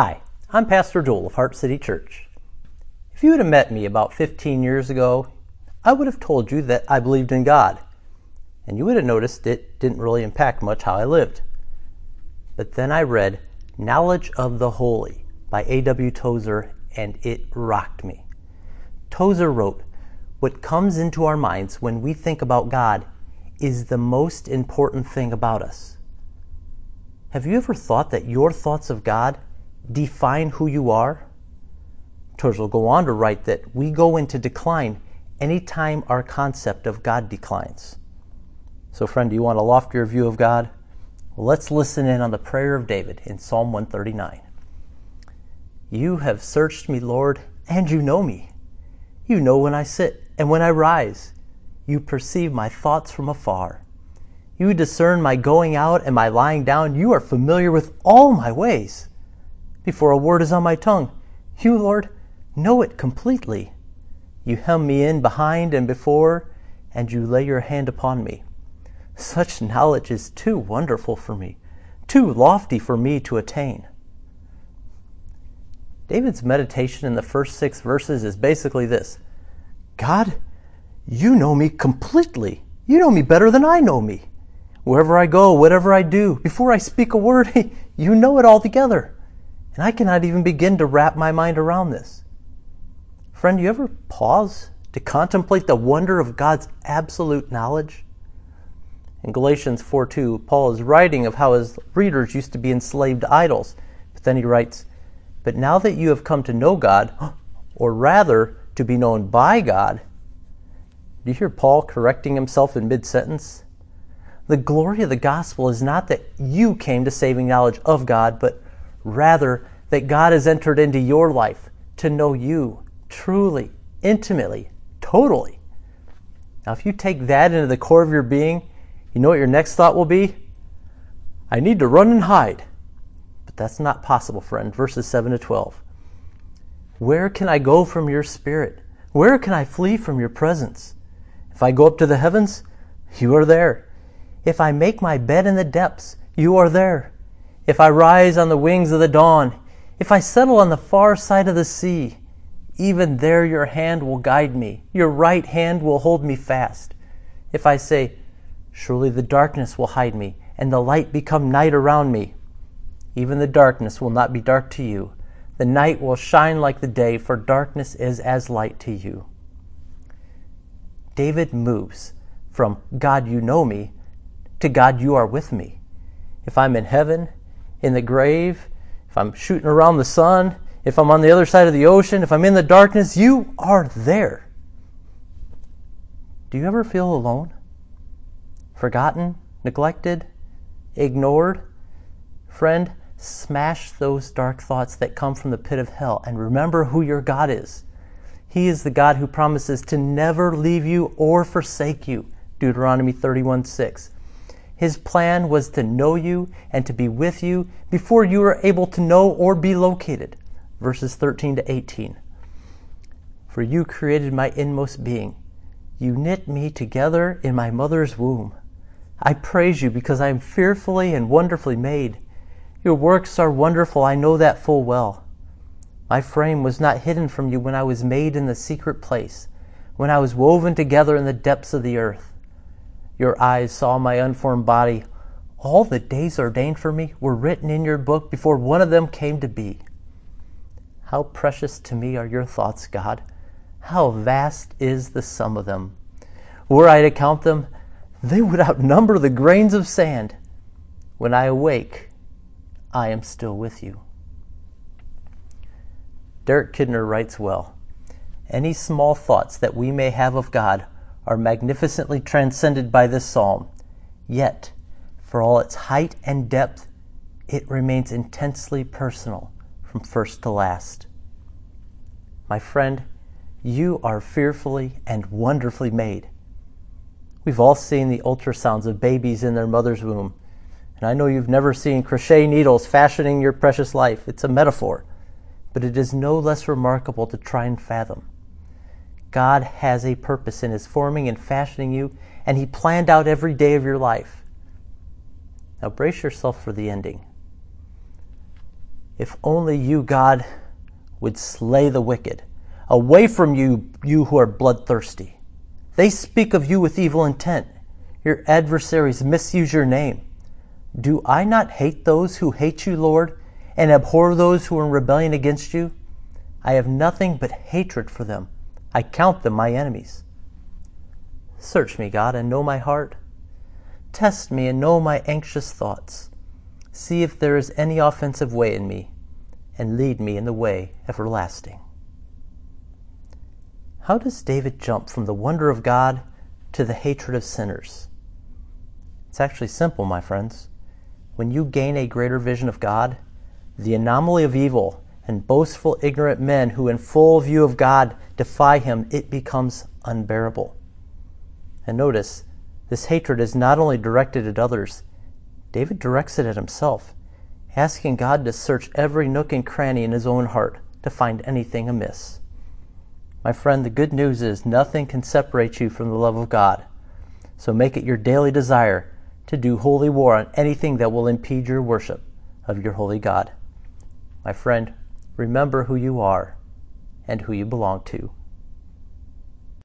Hi, I'm Pastor Joel of Heart City Church. If you would have met me about 15 years ago, I would have told you that I believed in God, and you would have noticed it didn't really impact much how I lived. But then I read Knowledge of the Holy by A.W. Tozer, and it rocked me. Tozer wrote, What comes into our minds when we think about God is the most important thing about us. Have you ever thought that your thoughts of God define who you are? Tozer will go on to write that we go into decline anytime our concept of God declines. So, friend, do you want a loftier view of God? Well, let's listen in on the prayer of David in Psalm 139. You have searched me, Lord, and you know me. You know when I sit and when I rise. You perceive my thoughts from afar. You discern my going out and my lying down. You are familiar with all my ways. Before a word is on my tongue, you, Lord, know it completely. You hem me in behind and before, and you lay your hand upon me. Such knowledge is too wonderful for me, too lofty for me to attain. David's meditation in the first six verses is basically this God, you know me completely. You know me better than I know me. Wherever I go, whatever I do, before I speak a word, you know it all together. And I cannot even begin to wrap my mind around this. Friend, you ever pause to contemplate the wonder of God's absolute knowledge? In Galatians 4:2, Paul is writing of how his readers used to be enslaved idols. But then he writes, But now that you have come to know God, or rather to be known by God, do you hear Paul correcting himself in mid sentence? The glory of the gospel is not that you came to saving knowledge of God, but rather that God has entered into your life to know you truly, intimately, totally. Now, if you take that into the core of your being, you know what your next thought will be? I need to run and hide. But that's not possible, friend. Verses 7 to 12. Where can I go from your spirit? Where can I flee from your presence? If I go up to the heavens, you are there. If I make my bed in the depths, you are there. If I rise on the wings of the dawn, if I settle on the far side of the sea, even there your hand will guide me, your right hand will hold me fast. If I say, Surely the darkness will hide me, and the light become night around me, even the darkness will not be dark to you. The night will shine like the day, for darkness is as light to you. David moves from God, you know me, to God, you are with me. If I'm in heaven, in the grave, if I'm shooting around the sun, if I'm on the other side of the ocean, if I'm in the darkness, you are there. Do you ever feel alone? Forgotten? Neglected? Ignored? Friend, smash those dark thoughts that come from the pit of hell and remember who your God is. He is the God who promises to never leave you or forsake you. Deuteronomy 31 6. His plan was to know you and to be with you before you were able to know or be located. Verses 13 to 18. For you created my inmost being. You knit me together in my mother's womb. I praise you because I am fearfully and wonderfully made. Your works are wonderful, I know that full well. My frame was not hidden from you when I was made in the secret place, when I was woven together in the depths of the earth. Your eyes saw my unformed body. All the days ordained for me were written in your book before one of them came to be. How precious to me are your thoughts, God. How vast is the sum of them. Were I to count them, they would outnumber the grains of sand. When I awake, I am still with you. Derek Kidner writes well Any small thoughts that we may have of God are magnificently transcended by this psalm. Yet, for all its height and depth, it remains intensely personal from first to last. My friend, you are fearfully and wonderfully made. We've all seen the ultrasounds of babies in their mother's womb. And I know you've never seen crochet needles fashioning your precious life. It's a metaphor. But it is no less remarkable to try and fathom. God has a purpose in His forming and fashioning you, and He planned out every day of your life. Now brace yourself for the ending. If only you, God, would slay the wicked. Away from you, you who are bloodthirsty. They speak of you with evil intent. Your adversaries misuse your name. Do I not hate those who hate you, Lord, and abhor those who are in rebellion against you? I have nothing but hatred for them. I count them my enemies. Search me, God, and know my heart. Test me and know my anxious thoughts. See if there is any offensive way in me, and lead me in the way everlasting. How does David jump from the wonder of God to the hatred of sinners? It's actually simple, my friends. When you gain a greater vision of God, the anomaly of evil and boastful, ignorant men who, in full view of God, defy Him, it becomes unbearable. And notice, this hatred is not only directed at others, David directs it at himself, asking God to search every nook and cranny in his own heart to find anything amiss. My friend, the good news is nothing can separate you from the love of God. So make it your daily desire to do holy war on anything that will impede your worship of your holy God. My friend, remember who you are and who you belong to.